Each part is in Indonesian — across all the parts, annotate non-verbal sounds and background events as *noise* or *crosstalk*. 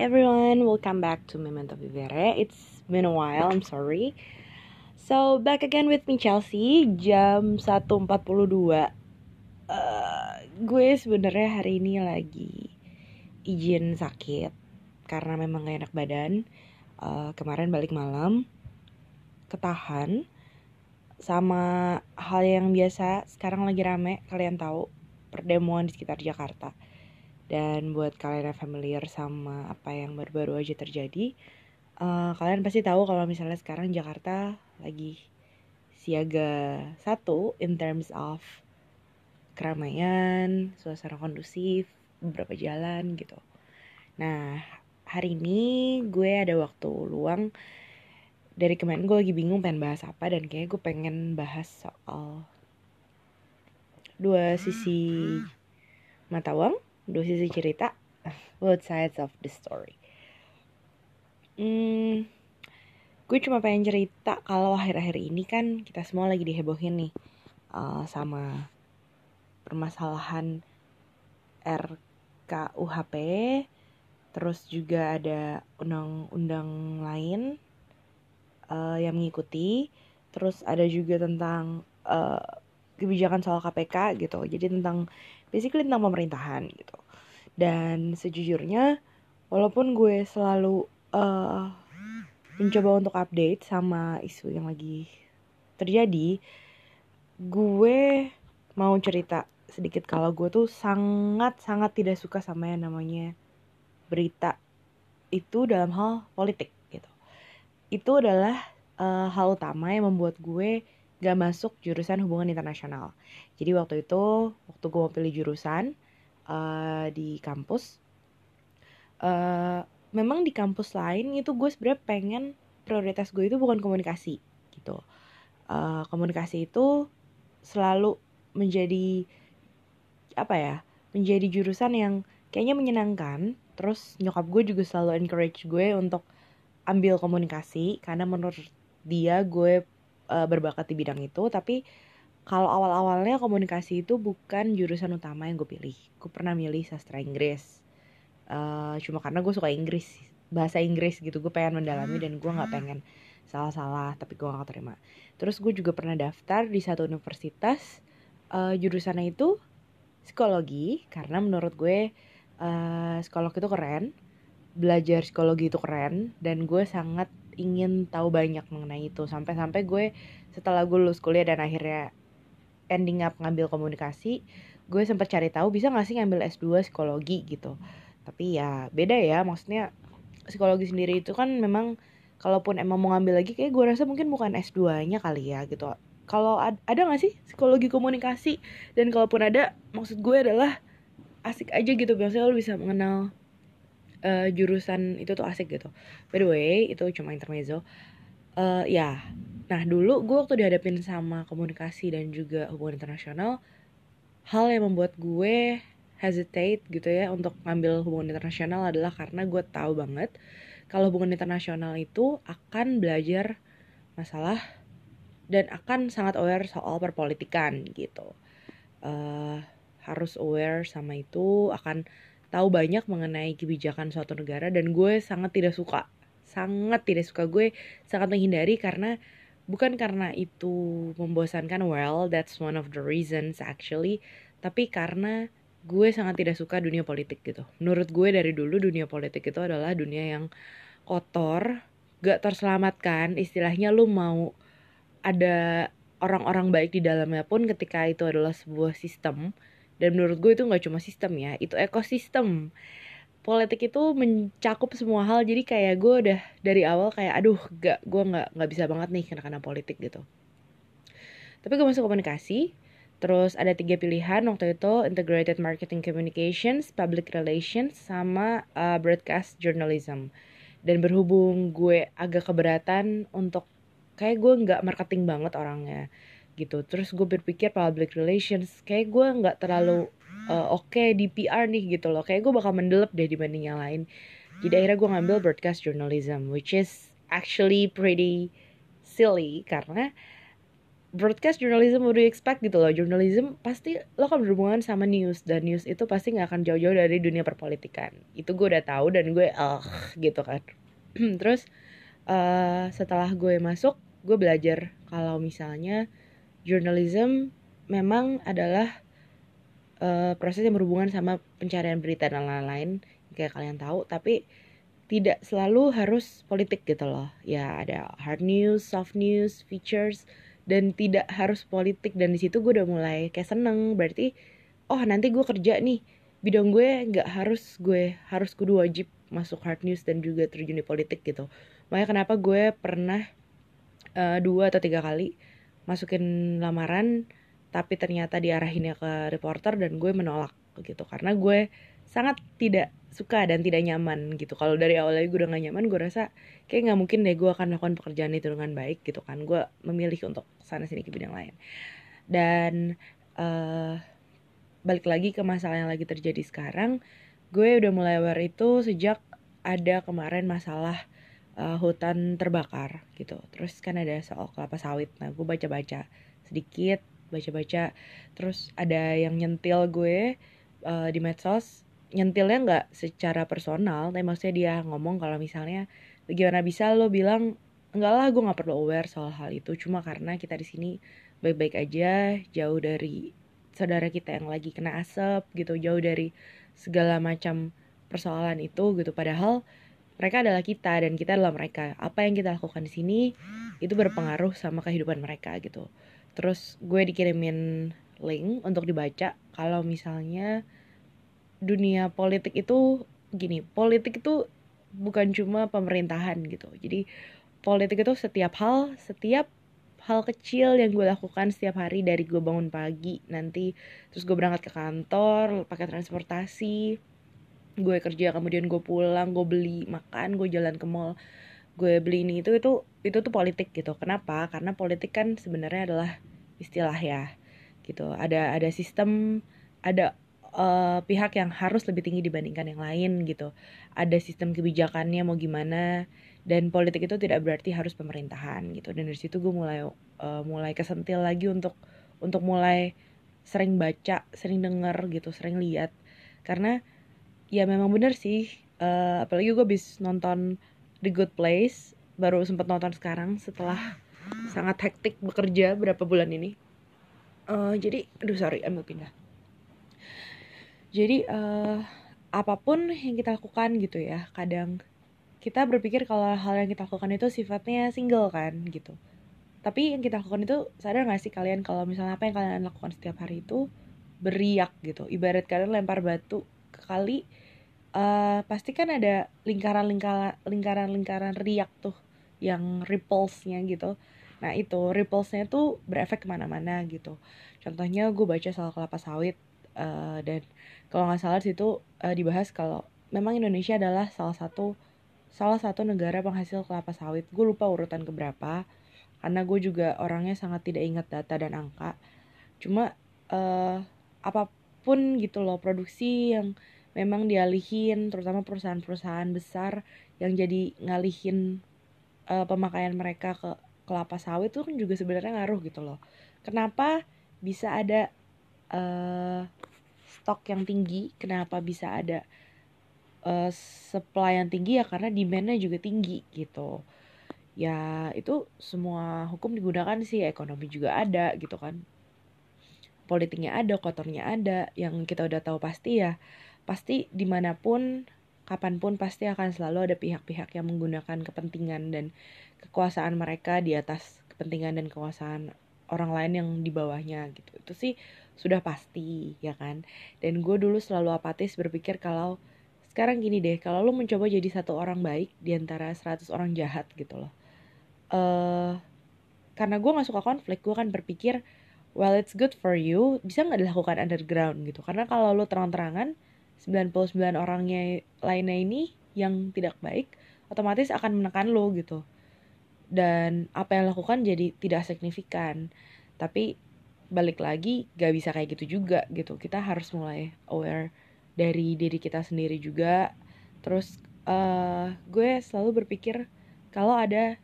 everyone, welcome back to Memento Vivere. It's been a while, I'm sorry. So, back again with me Chelsea, jam 1.42 uh, Gue sebenarnya hari ini lagi izin sakit Karena memang gak enak badan. Uh, Kemarin balik malam, ketahan Sama hal yang biasa, sekarang lagi rame, kalian tahu Perdemuan di sekitar Jakarta dan buat kalian yang familiar sama apa yang baru-baru aja terjadi, uh, kalian pasti tahu kalau misalnya sekarang Jakarta lagi siaga satu in terms of keramaian, suasana kondusif, beberapa jalan gitu. Nah, hari ini gue ada waktu luang. Dari kemarin gue lagi bingung pengen bahas apa dan kayak gue pengen bahas soal dua sisi mata uang dua sisi cerita both sides of the story. Hmm, gue cuma pengen cerita kalau akhir-akhir ini kan kita semua lagi dihebohin nih uh, sama permasalahan RKUHP terus juga ada undang-undang lain uh, yang mengikuti terus ada juga tentang uh, kebijakan soal KPK gitu. Jadi tentang basically tentang pemerintahan gitu dan sejujurnya walaupun gue selalu uh, mencoba untuk update sama isu yang lagi terjadi gue mau cerita sedikit kalau gue tuh sangat sangat tidak suka sama yang namanya berita itu dalam hal politik gitu itu adalah uh, hal utama yang membuat gue gak masuk jurusan hubungan internasional. Jadi waktu itu, waktu gue mau pilih jurusan uh, di kampus, uh, memang di kampus lain itu gue sebenarnya pengen prioritas gue itu bukan komunikasi gitu. Uh, komunikasi itu selalu menjadi apa ya, menjadi jurusan yang kayaknya menyenangkan. Terus nyokap gue juga selalu encourage gue untuk ambil komunikasi karena menurut dia gue uh, berbakat di bidang itu tapi kalau awal-awalnya komunikasi itu bukan jurusan utama yang gue pilih. Gue pernah milih sastra Inggris. Uh, cuma karena gue suka Inggris bahasa Inggris gitu. Gue pengen mendalami dan gue nggak pengen salah-salah tapi gue gak terima terus gue juga pernah daftar di satu universitas uh, jurusannya itu psikologi. Karena menurut gue uh, psikolog itu keren. Belajar psikologi itu keren. Dan gue sangat ingin tahu banyak mengenai itu. Sampai-sampai gue setelah gue lulus kuliah dan akhirnya ending up ngambil komunikasi gue sempat cari tahu bisa gak sih ngambil S2 psikologi? gitu. Tapi ya beda ya maksudnya psikologi sendiri itu kan memang kalaupun emang mau ngambil lagi kayak gue rasa mungkin bukan S2 nya kali ya gitu. Kalau ad ada gak sih psikologi komunikasi? Dan kalaupun ada maksud gue adalah asik aja gitu biasanya lo bisa mengenal uh, jurusan itu tuh asik gitu. By the way itu cuma intermezzo. Uh, ya nah dulu gue waktu dihadapin sama komunikasi dan juga hubungan internasional hal yang membuat gue hesitate gitu ya untuk ngambil hubungan internasional adalah karena gue tahu banget kalau hubungan internasional itu akan belajar masalah dan akan sangat aware soal perpolitikan gitu. Uh, harus aware sama itu akan tahu banyak mengenai kebijakan suatu negara dan gue sangat tidak suka sangat tidak suka. Gue sangat menghindari karena bukan karena itu membosankan well that's one of the reasons actually. Tapi karena gue sangat tidak suka dunia politik gitu. Menurut gue dari dulu dunia politik itu adalah dunia yang kotor gak terselamatkan. Istilahnya lu mau ada orang-orang baik di dalamnya pun ketika itu adalah sebuah sistem. Dan menurut gue itu nggak cuma sistem ya. Itu ekosistem politik itu mencakup semua hal. Jadi kayak gue udah dari awal kayak aduh gak gue nggak nggak bisa banget nih karena karena politik gitu. Tapi gue masuk komunikasi terus ada tiga pilihan. Waktu itu integrated marketing communications public relations sama uh, broadcast journalism. Dan berhubung gue agak keberatan untuk kayak gue nggak marketing banget orangnya gitu. Terus gue berpikir public relations kayak gue nggak terlalu uh, oke okay di PR nih gitu loh. Kayak gue bakal mendelep deh dibanding yang lain. Jadi akhirnya gue ngambil broadcast journalism which is actually pretty silly karena broadcast journalism you expect gitu loh. Journalism pasti lo kan berhubungan sama news dan news itu pasti nggak akan jauh-jauh dari dunia perpolitikan. Itu gue udah tahu dan gue ah gitu kan. *clears throat* Terus uh, setelah gue masuk gue belajar kalau misalnya journalism memang adalah uh, proses yang berhubungan sama pencarian berita dan lain-lain kayak kalian tahu tapi tidak selalu harus politik gitu loh. Ya ada hard news soft news features dan tidak harus politik. Dan di situ gue udah mulai kayak seneng. Berarti oh nanti gue kerja nih. Bidang gue nggak harus gue harus kudu wajib masuk hard news dan juga terjun di politik gitu. Makanya kenapa gue pernah uh, dua atau tiga kali masukin lamaran tapi ternyata diarahinnya ke reporter dan gue menolak gitu. Karena gue sangat tidak suka dan tidak nyaman gitu. Kalau dari awal lagi gue udah gak nyaman gue rasa kayak nggak mungkin deh gue akan melakukan pekerjaan itu dengan baik gitu kan. Gue memilih untuk sana sini ke bidang lain. Dan uh, balik lagi ke masalah yang lagi terjadi sekarang gue udah mulai aware itu sejak ada kemarin masalah uh, hutan terbakar gitu. Terus kan ada soal kelapa sawit. Nah gue baca baca sedikit baca baca terus ada yang nyentil gue uh, di medsos. Nyentilnya nggak secara personal tapi maksudnya dia ngomong kalau misalnya gimana bisa lo bilang enggak lah gue nggak perlu aware soal hal itu. Cuma karena kita di sini baik-baik aja jauh dari saudara kita yang lagi kena asap gitu. Jauh dari segala macam persoalan itu gitu. Padahal mereka adalah kita dan kita adalah mereka. Apa yang kita lakukan di sini itu berpengaruh sama kehidupan mereka gitu terus gue dikirimin link untuk dibaca kalau misalnya dunia politik itu gini politik itu bukan cuma pemerintahan gitu. Jadi politik itu setiap hal setiap hal kecil yang gue lakukan setiap hari dari gue bangun pagi nanti terus gue berangkat ke kantor pakai transportasi gue kerja kemudian gue pulang gue beli makan gue jalan ke mall gue beli ini itu itu itu tuh politik gitu kenapa karena politik kan sebenarnya adalah istilah ya gitu ada ada sistem ada uh, pihak yang harus lebih tinggi dibandingkan yang lain gitu. Ada sistem kebijakannya mau gimana dan politik itu tidak berarti harus pemerintahan gitu. Dan dari situ gue mulai uh, mulai kesentil lagi untuk untuk mulai sering baca, sering denger gitu, sering lihat. Karena ya memang bener sih uh, apalagi gue bis nonton The Good Place baru sempat nonton sekarang setelah sangat hektik bekerja berapa bulan ini. Uh, jadi, aduh sorry, ambil pindah. Jadi uh, apa pun yang kita lakukan gitu ya kadang kita berpikir kalau hal yang kita lakukan itu sifatnya single kan gitu. Tapi yang kita lakukan itu sadar gak sih kalian kalau misalnya apa yang kalian lakukan setiap hari itu beriak gitu. Ibarat kalian lempar batu ke kali uh, pasti kan ada lingkaran lingkaran lingkaran lingkaran riak tuh yang ripplesnya gitu. Nah itu ripplesnya tuh berefek ke mana-mana gitu. Contohnya gue baca soal kelapa sawit uh, dan kalau nggak salah situ uh, dibahas kalau memang Indonesia adalah salah satu salah satu negara penghasil kelapa sawit. Gue lupa urutan keberapa karena gue juga orangnya sangat tidak ingat data dan angka. Cuma uh, apa pun gitu loh produksi yang memang dialihin terutama perusahaan-perusahaan besar yang jadi ngalihin uh, pemakaian mereka ke kelapa sawit itu kan juga sebenarnya ngaruh gitu loh. Kenapa bisa ada uh, stok yang tinggi? Kenapa bisa ada uh, supply yang tinggi? Ya karena demandnya juga tinggi gitu. Ya itu semua hukum digunakan sih. Ekonomi juga ada gitu kan. Politiknya ada kotornya ada. Yang kita udah tahu pasti ya pasti di mana pun kapan pun pasti akan selalu ada pihak-pihak yang menggunakan kepentingan dan kekuasaan mereka di atas kepentingan dan kekuasaan orang lain yang di bawahnya gitu. Itu sih sudah pasti ya kan? Dan gue dulu selalu apatis berpikir kalau sekarang gini deh kalau lo mencoba jadi satu orang baik di antara 100 orang jahat gitu loh. Uh, karena gue gak suka konflik gue kan berpikir well it's good for you. Bisa nggak dilakukan underground gitu? Karena kalau lo terang-terangan 99 orangnya lainnya ini yang tidak baik otomatis akan menekan lo gitu. Dan apa yang lakukan jadi tidak signifikan. Tapi balik lagi gak bisa kayak gitu juga gitu. Kita harus mulai aware dari diri kita sendiri juga. Terus uh, gue selalu berpikir kalau ada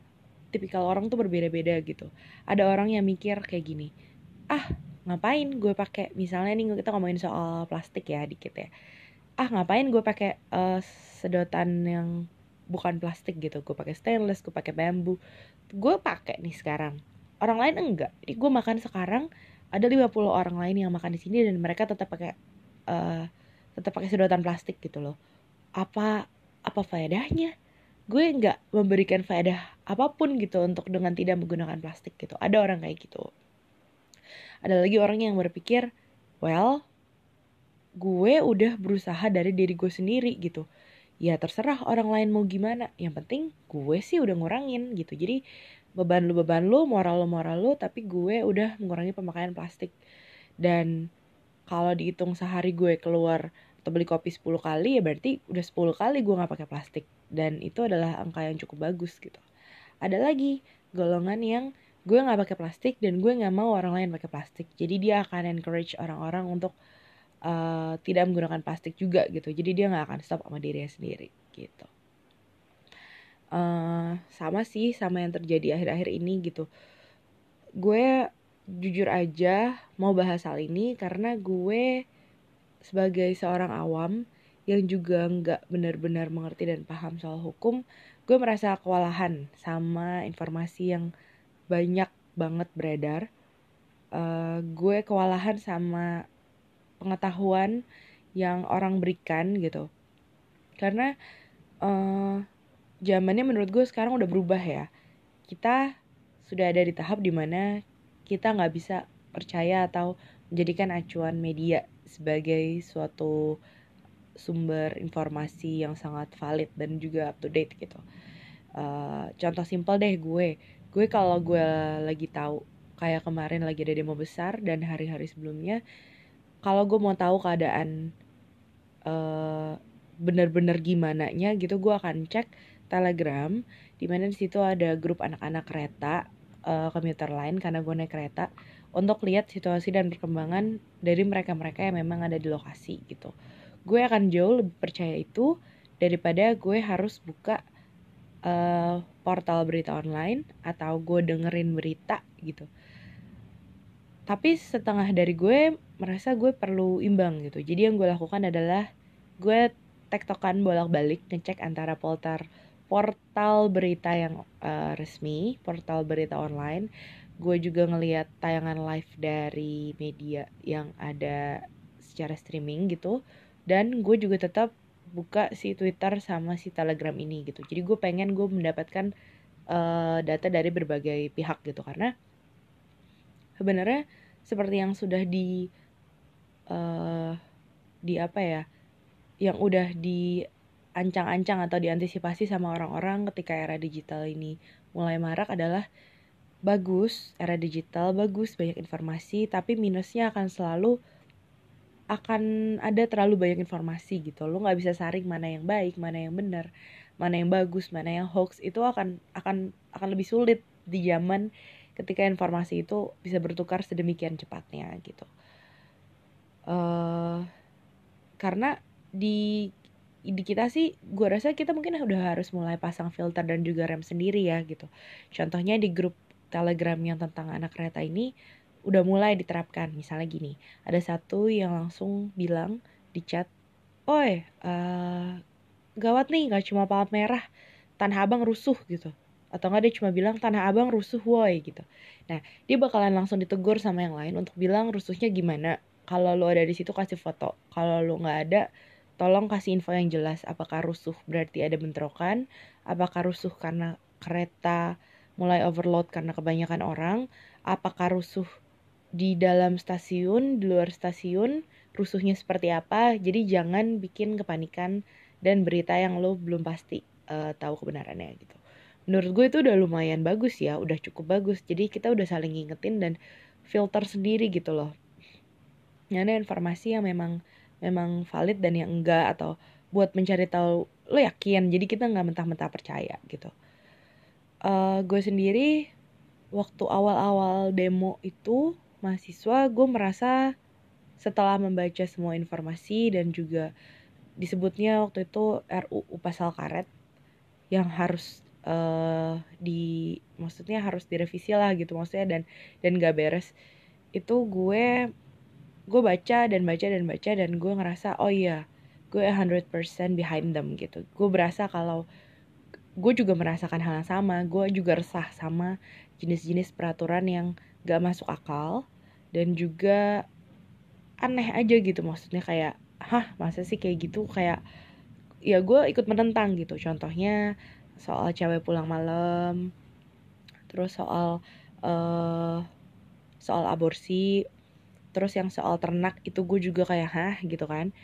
tipikal orang tuh berbeda-beda gitu. Ada orang yang mikir kayak gini ah ngapain gue pakai? Misalnya nih kita ngomongin soal plastik ya dikit ya ah ngapain gue pakai uh, sedotan yang bukan plastik gitu. Gue pakai stainless gue pakai bambu. Gue pakai nih sekarang. Orang lain enggak. Jadi gue makan sekarang ada 50 orang lain yang makan di sini dan mereka tetap pakai uh, tetap pakai sedotan plastik gitu loh. Apa apa faedahnya? Gue nggak memberikan faedah apa pun gitu untuk dengan tidak menggunakan plastik gitu. Ada orang kayak gitu. Ada lagi orang yang berpikir well gue udah berusaha dari diri gue sendiri gitu. Ya terserah orang lain mau gimana. Yang penting gue sih udah ngurangin gitu. Jadi beban lu beban lu moral lu moral lu tapi gue udah mengurangi pemakaian plastik. Dan kalau dihitung sehari gue keluar atau beli kopi 10 kali ya berarti udah 10 kali gue nggak pakai plastik. Dan itu adalah angka yang cukup bagus gitu. Ada lagi golongan yang gue nggak pakai plastik dan gue nggak mau orang lain pakai plastik. Jadi dia akan encourage orang-orang untuk uh, tidak menggunakan plastik juga gitu. Jadi dia nggak akan stop sama dirinya sendiri gitu. Uh, sama sih sama yang terjadi akhir-akhir ini gitu. Gue jujur aja mau bahas hal ini karena gue sebagai seorang awam yang juga nggak benar-benar mengerti dan paham soal hukum, gue merasa kewalahan sama informasi yang banyak banget beredar. Uh, gue kewalahan sama pengetahuan yang orang berikan gitu. Karena uh, zamannya menurut gue sekarang udah berubah ya. Kita sudah ada di tahap di mana kita nggak bisa percaya atau menjadikan acuan media sebagai suatu sumber informasi yang sangat valid dan juga up to date gitu. Uh, contoh simpel deh gue, gue kalau gue lagi tahu kayak kemarin lagi ada demo besar dan hari-hari sebelumnya kalau gue mau tahu keadaan uh, bener-bener gimana nya gitu gue akan cek telegram di mana di situ ada grup anak-anak kereta uh, komuter lain karena gue naik kereta untuk lihat situasi dan perkembangan dari mereka-mereka yang memang ada di lokasi gitu. Gue akan jauh lebih percaya itu daripada gue harus buka uh, portal berita online atau gue dengerin berita gitu tapi setengah dari gue merasa gue perlu imbang gitu. Jadi yang gue lakukan adalah gue tektokan bolak-balik ngecek antara portal portal berita yang uh, resmi portal berita online. Gue juga ngeliat tayangan live dari media yang ada secara streaming gitu. Dan gue juga tetap buka si Twitter sama si Telegram ini gitu. Jadi gue pengen gue mendapatkan uh, data dari berbagai pihak gitu. Karena sebenarnya seperti yang sudah di uh, di apa ya yang udah diancang-ancang atau diantisipasi sama orang-orang ketika era digital ini mulai marak adalah bagus era digital bagus banyak informasi tapi minusnya akan selalu akan ada terlalu banyak informasi gitu. Lo nggak bisa saring mana yang baik mana yang benar mana yang bagus mana yang hoax. Itu akan akan akan lebih sulit di zaman ketika informasi itu bisa bertukar sedemikian cepatnya gitu. Uh, karena di di kita sih gue rasa kita mungkin udah harus mulai pasang filter dan juga rem sendiri ya gitu. Contohnya di grup telegram yang tentang anak kereta ini udah mulai diterapkan. Misalnya gini ada satu yang langsung bilang di chat oi uh, gawat nih gak cuma palat merah tanah abang rusuh gitu atau enggak dia cuma bilang tanah abang rusuh woi gitu. Nah dia bakalan langsung ditegur sama yang lain untuk bilang rusuhnya gimana. Kalau lo ada di situ kasih foto. Kalau lo nggak ada tolong kasih info yang jelas. Apakah rusuh berarti ada bentrokan? Apakah rusuh karena kereta mulai overload karena kebanyakan orang? Apakah rusuh di dalam stasiun di luar stasiun rusuhnya seperti apa? Jadi jangan bikin kepanikan dan berita yang lo belum pasti uh, tahu kebenarannya gitu menurut gue itu udah lumayan bagus ya udah cukup bagus. Jadi kita udah saling ngingetin dan filter sendiri gitu loh. Ada informasi yang memang memang valid dan yang enggak atau buat mencari tahu lo yakin? Jadi kita nggak mentah-mentah percaya gitu. Uh, gue sendiri waktu awal-awal demo itu mahasiswa gue merasa setelah membaca semua informasi dan juga disebutnya waktu itu RUU pasal karet yang harus uh, di maksudnya harus direvisi lah gitu maksudnya dan dan gak beres. Itu gue gue baca dan baca dan baca dan gue ngerasa oh iya gue 100% behind them gitu. Gue berasa kalau gue juga merasakan hal yang sama. Gue juga resah sama jenis-jenis peraturan yang gak masuk akal dan juga aneh aja gitu maksudnya kayak hah masa sih kayak gitu? Kayak ya gue ikut menentang gitu. Contohnya soal cewek pulang malam terus soal uh, soal aborsi terus yang soal ternak itu gue juga kayak hah? gitu kan.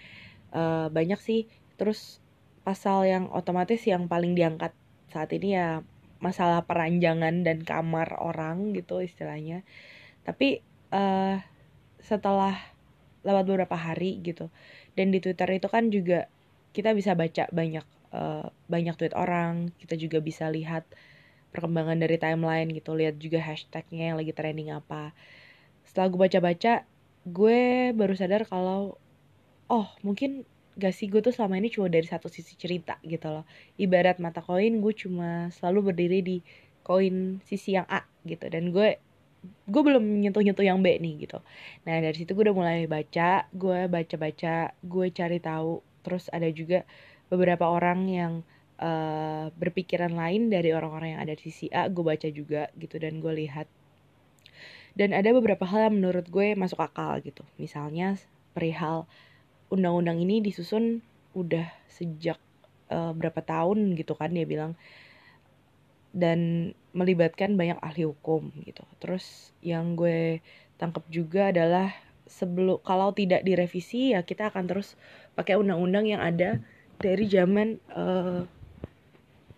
Uh, banyak sih. Terus pasal yang otomatis yang paling diangkat saat ini ya masalah peranjangan dan kamar orang gitu istilahnya. Tapi uh, setelah lewat beberapa hari gitu dan di Twitter itu kan juga kita bisa baca banyak uh, banyak tweet orang kita juga bisa lihat perkembangan dari timeline gitu lihat juga hashtagnya yang lagi trending apa. Setelah gue baca-baca gue baru sadar kalau oh mungkin gak sih gue tuh selama ini cuma dari satu sisi cerita gitu loh. Ibarat mata koin gue cuma selalu berdiri di koin sisi yang A gitu. Dan gue gue belum nyentuh nyentuh yang B nih gitu. Nah dari situ gue udah mulai baca gue baca baca gue cari tahu. Terus ada juga beberapa orang yang uh, berpikiran lain dari orang-orang yang ada di sisi A gue baca juga gitu dan gue lihat. Dan ada beberapa hal yang menurut gue masuk akal gitu. Misalnya perihal undang-undang ini disusun udah sejak uh, berapa tahun gitu kan dia bilang. Dan melibatkan banyak ahli hukum gitu. Terus yang gue tangkap juga adalah sebelum kalau tidak direvisi ya kita akan terus pakai undang-undang yang ada dari zaman uh,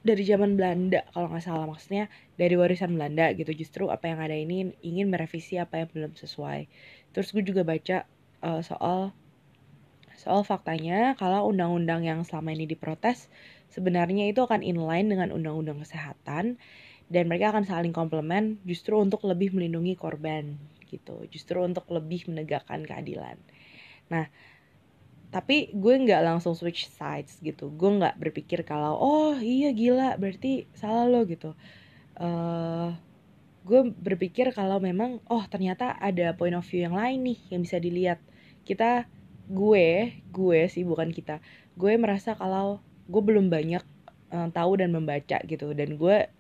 dari zaman Belanda kalau nggak salah. Maksudnya dari warisan Belanda gitu. Justru apa yang ada ini ingin merevisi apa yang belum sesuai. Terus gue juga baca uh, soal soal faktanya kalau undang-undang yang selama ini diprotes sebenarnya itu akan inline dengan undang-undang kesehatan dan mereka akan saling komplement justru untuk lebih melindungi korban gitu. Justru untuk lebih menegakkan keadilan. Nah tapi gue nggak langsung switch sides gitu. Gue nggak berpikir kalau oh iya gila berarti salah lo gitu. Uh, gue berpikir kalau memang oh ternyata ada point of view yang lain nih yang bisa dilihat. Kita gue gue sih bukan kita. Gue merasa kalau gue belum banyak uh, tahu dan membaca gitu. Dan gue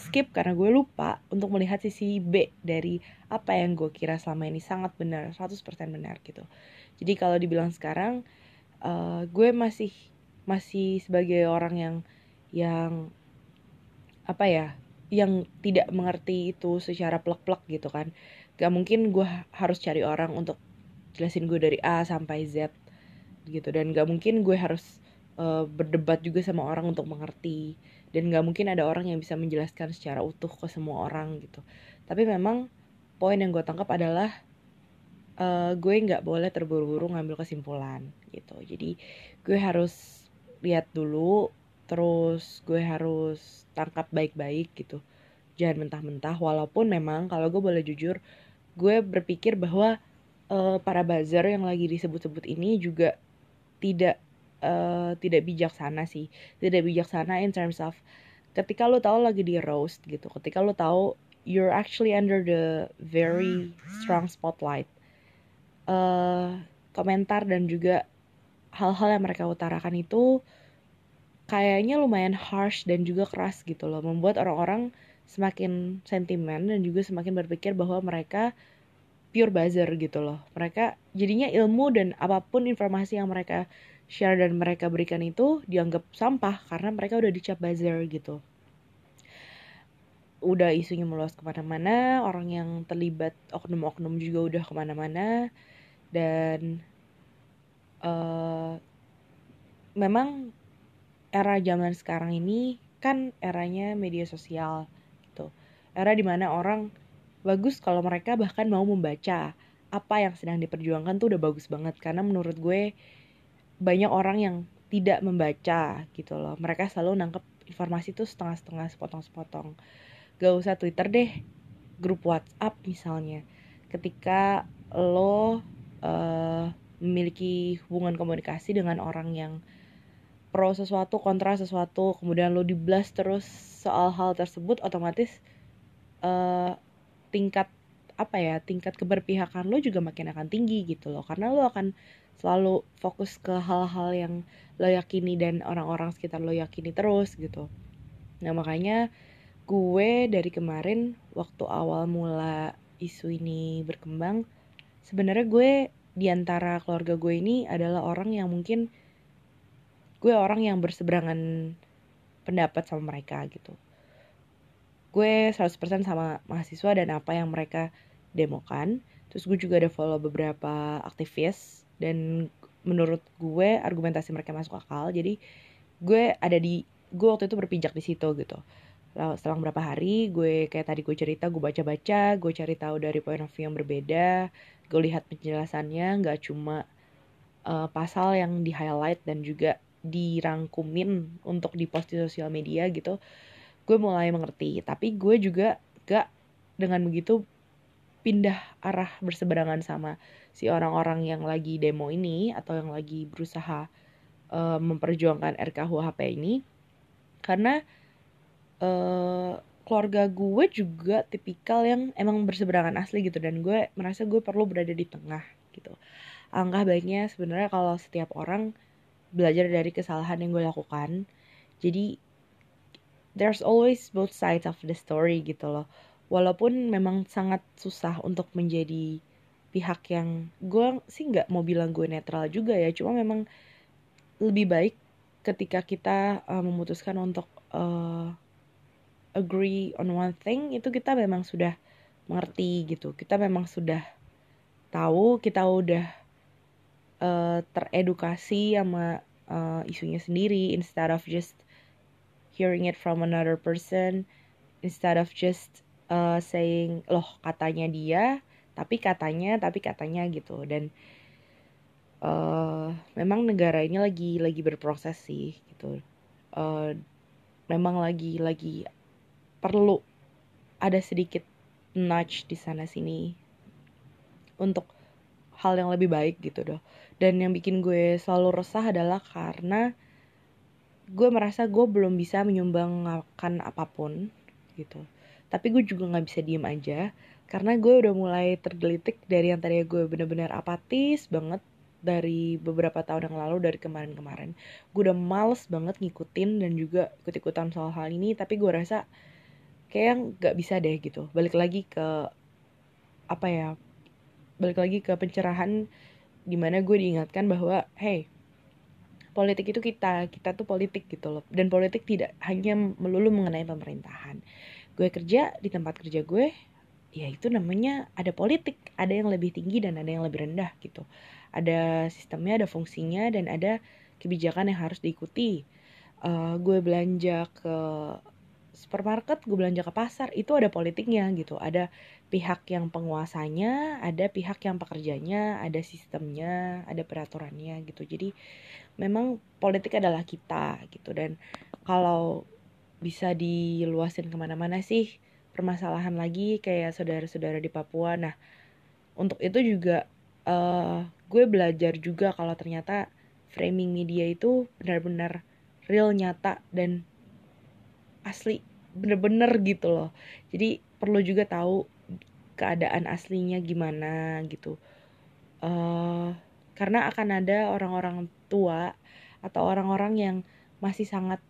skip karena gue lupa untuk melihat sisi B dari apa yang gue kira selama ini sangat benar 100% benar gitu. Jadi kalau dibilang sekarang uh, gue masih masih sebagai orang yang yang apa ya yang tidak mengerti itu secara plek-plek gitu kan. Gak mungkin gue harus cari orang untuk jelasin gue dari A sampai Z gitu. Dan gak mungkin gue harus uh, berdebat juga sama orang untuk mengerti. Dan gak mungkin ada orang yang bisa menjelaskan secara utuh ke semua orang gitu. Tapi memang poin yang gue tangkap adalah uh, gue nggak boleh terburu-buru ngambil kesimpulan gitu. Jadi gue harus lihat dulu terus gue harus tangkap baik-baik gitu. Jangan mentah-mentah walaupun memang kalau gue boleh jujur gue berpikir bahwa uh, para buzzer yang lagi disebut-sebut ini juga tidak uh, tidak bijaksana sih. Tidak bijaksana in terms of ketika lo tahu lagi di roast gitu ketika lo tahu you're actually under the very strong spotlight uh, komentar dan juga hal-hal yang mereka utarakan itu kayaknya lumayan harsh dan juga keras gitu loh. Membuat orang-orang semakin sentimen dan juga semakin berpikir bahwa mereka pure buzzer gitu loh. Mereka jadinya ilmu dan apa pun informasi yang mereka share dan mereka berikan itu dianggap sampah karena mereka udah dicap buzzer gitu. Udah isunya meluas ke mana-mana orang yang terlibat oknum-oknum juga udah ke mana-mana. Dan uh, memang era zaman sekarang ini kan eranya media sosial gitu. Era di mana orang bagus kalau mereka bahkan mau membaca apa yang sedang diperjuangkan tuh udah bagus banget. Karena menurut gue banyak orang yang tidak membaca gitu loh. Mereka selalu nangkep informasi tuh setengah-setengah sepotong-sepotong. Gak usah Twitter deh grup WhatsApp misalnya. Ketika lo uh, memiliki hubungan komunikasi dengan orang yang pro sesuatu kontra sesuatu kemudian lo diblas terus soal hal tersebut otomatis uh, tingkat apa ya tingkat keberpihakan lo juga makin akan tinggi gitu loh. Karena lo akan selalu fokus ke hal-hal yang lo yakini dan orang-orang sekitar lo yakini terus gitu. Nah makanya gue dari kemarin waktu awal mula isu ini berkembang sebenarnya gue di antara keluarga gue ini adalah orang yang mungkin gue orang yang berseberangan pendapat sama mereka gitu. Gue 100% sama mahasiswa dan apa yang mereka demokan. Terus gue juga ada follow beberapa aktivis dan menurut gue argumentasi mereka masuk akal. Jadi gue ada di gue waktu itu berpijak di situ gitu. Setelah beberapa hari gue kayak tadi gue cerita gue baca-baca gue cari tahu dari point of view yang berbeda gue lihat penjelasannya nggak cuma uh, pasal yang di highlight dan juga dirangkumin untuk dipost di sosial media gitu gue mulai mengerti. Tapi gue juga gak dengan begitu pindah arah berseberangan sama si orang-orang yang lagi demo ini atau yang lagi berusaha uh, memperjuangkan RKUHP ini. Karena uh, keluarga gue juga tipikal yang emang berseberangan asli gitu dan gue merasa gue perlu berada di tengah gitu. Angka baiknya sebenarnya kalau setiap orang belajar dari kesalahan yang gue lakukan. Jadi there's always both sides of the story gitu loh. Walaupun memang sangat susah untuk menjadi pihak yang gue sih nggak mau bilang gue netral juga ya. Cuma memang lebih baik ketika kita uh, memutuskan untuk uh, agree on one thing itu kita memang sudah mengerti gitu. Kita memang sudah tahu kita udah uh, teredukasi sama uh, isunya sendiri. Instead of just hearing it from another person instead of just uh, saying loh katanya dia tapi katanya tapi katanya gitu. Dan uh, memang negara ini lagi lagi berproses sih gitu. Uh, memang lagi lagi perlu ada sedikit nudge di sana sini untuk hal yang lebih baik gitu doh dan yang bikin gue selalu resah adalah karena gue merasa gue belum bisa menyumbangkan apa pun gitu. Tapi gue juga nggak bisa diem aja karena gue udah mulai tergelitik dari yang tadi gue bener-bener apatis banget dari beberapa tahun yang lalu dari kemarin-kemarin. Gue udah males banget ngikutin dan juga ikut-ikutan soal hal ini tapi gue rasa kayak nggak bisa deh gitu. Balik lagi ke apa ya balik lagi ke pencerahan di mana gue diingatkan bahwa hey politik itu kita kita tuh politik gitu loh. Dan politik tidak hanya melulu mengenai pemerintahan. Gue kerja di tempat kerja gue ya itu namanya ada politik ada yang lebih tinggi dan ada yang lebih rendah gitu. Ada sistemnya ada fungsinya dan ada kebijakan yang harus diikuti. Uh, gue belanja ke supermarket gue belanja ke pasar itu ada politiknya gitu. Ada pihak yang penguasanya ada pihak yang pekerjanya ada sistemnya ada peraturannya gitu. Jadi memang politik adalah kita gitu. Dan kalau bisa diluasin ke mana-mana sih permasalahan lagi kayak saudara-saudara di Papua. Nah untuk itu juga uh, gue belajar juga kalau ternyata framing media itu benar-benar real nyata dan asli bener-bener gitu loh. Jadi perlu juga tahu keadaan aslinya gimana gitu. Uh, karena akan ada orang-orang tua atau orang-orang yang masih sangat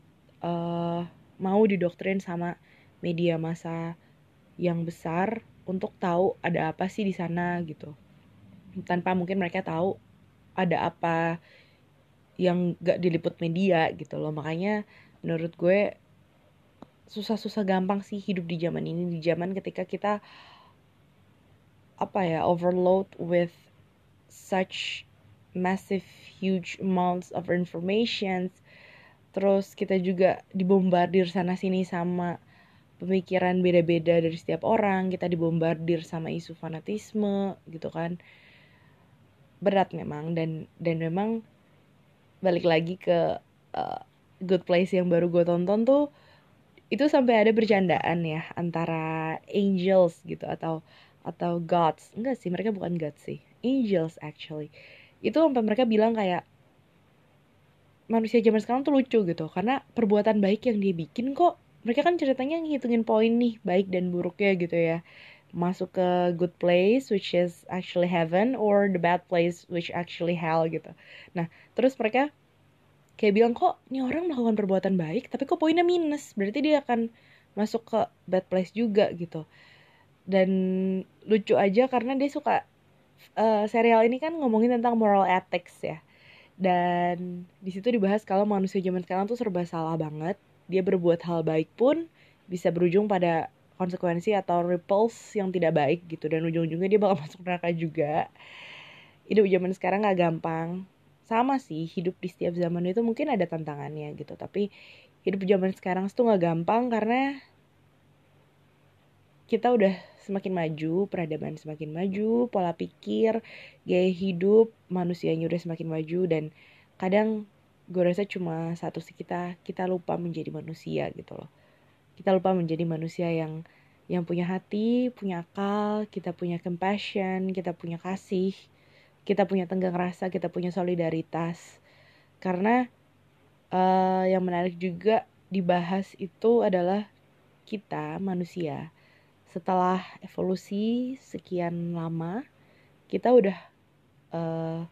uh, mau didoktrin sama media masa yang besar untuk tahu ada apa sih di sana gitu. Tanpa mungkin mereka tahu ada apa yang gak diliput media gitu loh. Makanya menurut gue susah-susah gampang sih hidup di zaman ini di zaman ketika kita apa ya overload with such massive huge amounts of information terus kita juga dibombardir sana sini sama pemikiran beda-beda dari setiap orang kita dibombardir sama isu fanatisme gitu kan. Berat memang dan dan memang balik lagi ke uh, good place yang baru gue tonton tuh itu sampai ada bercandaan ya antara angels gitu atau atau gods. Enggak sih mereka bukan gods sih angels actually. Itu sampai mereka bilang kayak manusia zaman sekarang tuh lucu gitu karena perbuatan baik yang dia bikin kok mereka kan ceritanya ngitungin poin nih baik dan buruknya gitu ya. Masuk ke good place which is actually heaven or the bad place which actually hell gitu. Nah terus mereka kayak bilang kok ini orang melakukan perbuatan baik tapi kok poinnya minus? Berarti dia akan masuk ke bad place juga gitu. Dan lucu aja karena dia suka uh, serial ini kan ngomongin tentang moral ethics ya. Dan di situ dibahas kalau manusia zaman sekarang tuh serba salah banget dia berbuat hal baik pun bisa berujung pada konsekuensi atau ripples yang tidak baik gitu. Dan ujung-ujungnya dia bakal *laughs* masuk neraka juga. Hidup zaman sekarang gak gampang. Sama sih hidup di setiap zaman itu mungkin ada tantangannya gitu. Tapi hidup zaman sekarang itu gak gampang karena kita udah semakin maju, peradaban semakin maju, pola pikir, gaya hidup manusianya udah semakin maju. Dan kadang gue rasa cuma satu sih kita kita lupa menjadi manusia gitu loh. Kita lupa menjadi manusia yang yang punya hati, punya akal, kita punya compassion, kita punya kasih, kita punya tenggang rasa, kita punya solidaritas. Karena uh, yang menarik juga dibahas itu adalah kita manusia setelah evolusi sekian lama kita udah uh,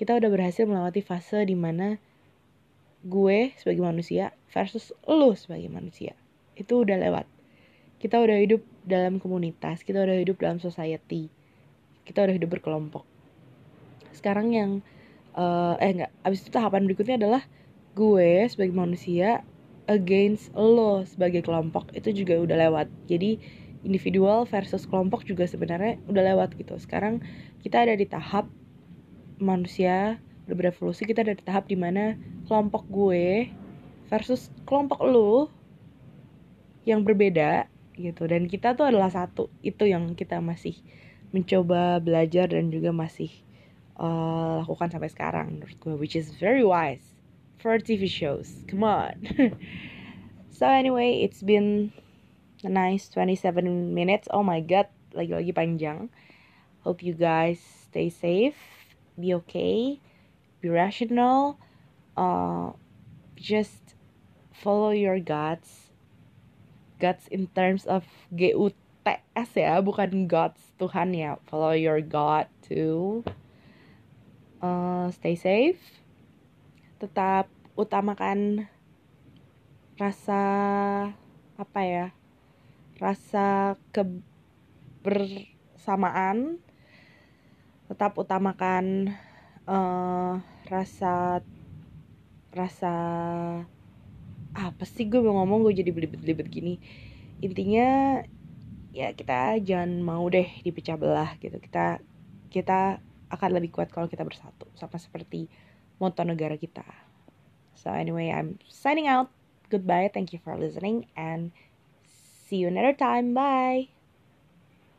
kita udah berhasil melewati fase di mana gue sebagai manusia versus lo sebagai manusia. Itu udah lewat. Kita udah hidup dalam komunitas kita udah hidup dalam society kita udah hidup berkelompok. Sekarang yang uh, eh enggak abis itu tahapan berikutnya adalah gue sebagai manusia against lo sebagai kelompok. Itu juga udah lewat. Jadi individual versus kelompok juga sebenarnya udah lewat gitu. Sekarang kita ada di tahap manusia berevolusi kita ada di tahap di mana kelompok gue versus kelompok lu yang berbeda gitu. Dan kita tuh adalah satu itu yang kita masih mencoba belajar dan juga masih uh, lakukan sampai sekarang menurut gue which is very wise for TV shows. Come on. *laughs* So anyway it's been a nice 27 minutes. Oh my god, lagi-lagi panjang. Hope you guys stay safe, be okay, be rational, uh, just follow your guts. Guts in terms of G U T S ya, bukan gods Tuhan ya. Follow your God too. Uh, stay safe. Tetap utamakan rasa apa ya rasa kebersamaan tetap utamakan uh, rasa rasa apa sih gue mau ngomong? Gue jadi belibet-belibet gini. Intinya ya kita jangan mau deh dipecah belah gitu. Kita kita akan lebih kuat kalau kita bersatu sama seperti moto negara kita. So anyway I'm signing out. Goodbye. Thank you for listening and See you another time. Bye.